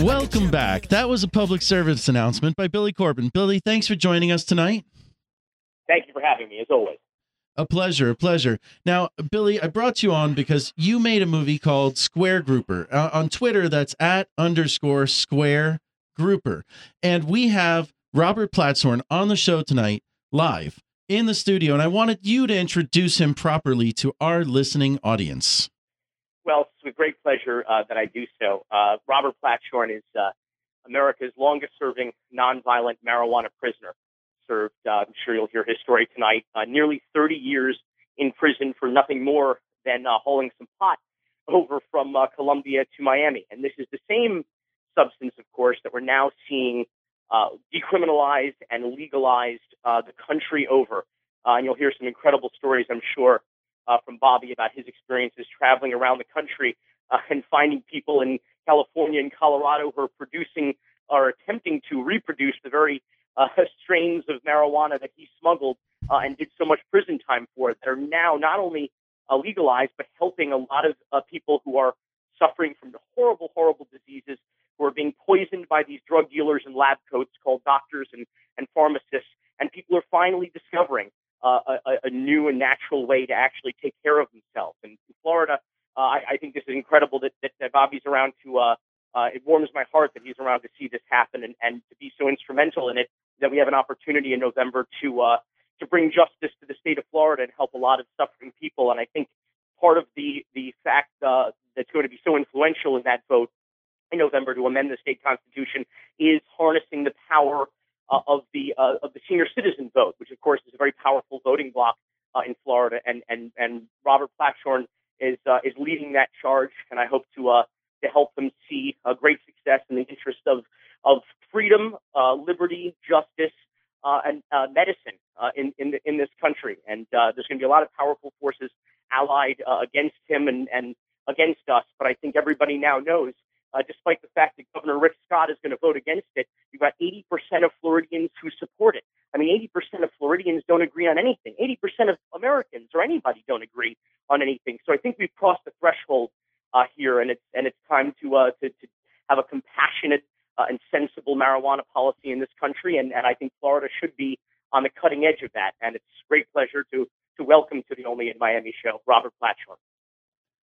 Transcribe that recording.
Welcome back. That was a public service announcement by Billy Corben. Billy, thanks for joining us tonight. Thank you for having me, as always. A pleasure, a pleasure. Now, Billy, I brought you on because you made a movie called Square Grouper. Uh, on Twitter, that's at underscore square grouper. And we have Robert Platshorn on the show tonight, live in the studio. And I wanted you to introduce him properly to our listening audience. Well, it's with great pleasure uh, that I do so. Uh, Robert Platshorn is uh, America's longest serving nonviolent marijuana prisoner served, uh, I'm sure you'll hear his story tonight, uh, nearly 30 years in prison for nothing more than uh, hauling some pot over from Colombia to Miami. And this is the same substance, of course, that we're now seeing decriminalized and legalized the country over. And you'll hear some incredible stories, I'm sure, uh, from Bobby about his experiences traveling around the country uh, and finding people in California and Colorado who are producing or attempting to reproduce the very uh, strains of marijuana that he smuggled uh, and did so much prison time for that are now not only uh, legalized but helping a lot of people who are suffering from horrible, horrible diseases who are being poisoned by these drug dealers in lab coats called doctors and, and pharmacists. And people are finally discovering a, a new and natural way to actually take care of themselves. And in Florida, uh, I, I think this is incredible that, that, that Bobby's around to. Uh, uh, it warms my heart that he's around to see this happen and, and to be so instrumental in it that we have an opportunity in November to uh, to bring justice to the state of Florida and help a lot of suffering people. And I think part of the the fact uh, that's going to be so influential in that vote in November to amend the state constitution is harnessing the power uh, of the uh, of the senior citizen vote, which of course is a very powerful voting bloc uh, in Florida. And and and Robert Platshorn is uh, is leading that charge, and I hope to uh, to help them see a great success in the interest of of freedom, uh, liberty, justice, uh, and uh, medicine uh, in in, the, in this country. And uh, there's going to be a lot of powerful forces allied uh, against him and and against us. But I think everybody now knows, uh, despite the fact that Governor Rick Scott is going to vote against it, you've got 80% of Floridians who support it. I mean, 80% of Floridians don't agree on anything. 80% of Americans or anybody don't agree on anything. So I think we've crossed the threshold uh, here, and it's and it's time to uh, to, to have a compassionate uh, and sensible marijuana policy in this country, and, and I think Florida should be on the cutting edge of that. And it's great pleasure to to welcome to the Only in Miami show, Robert Platshorn.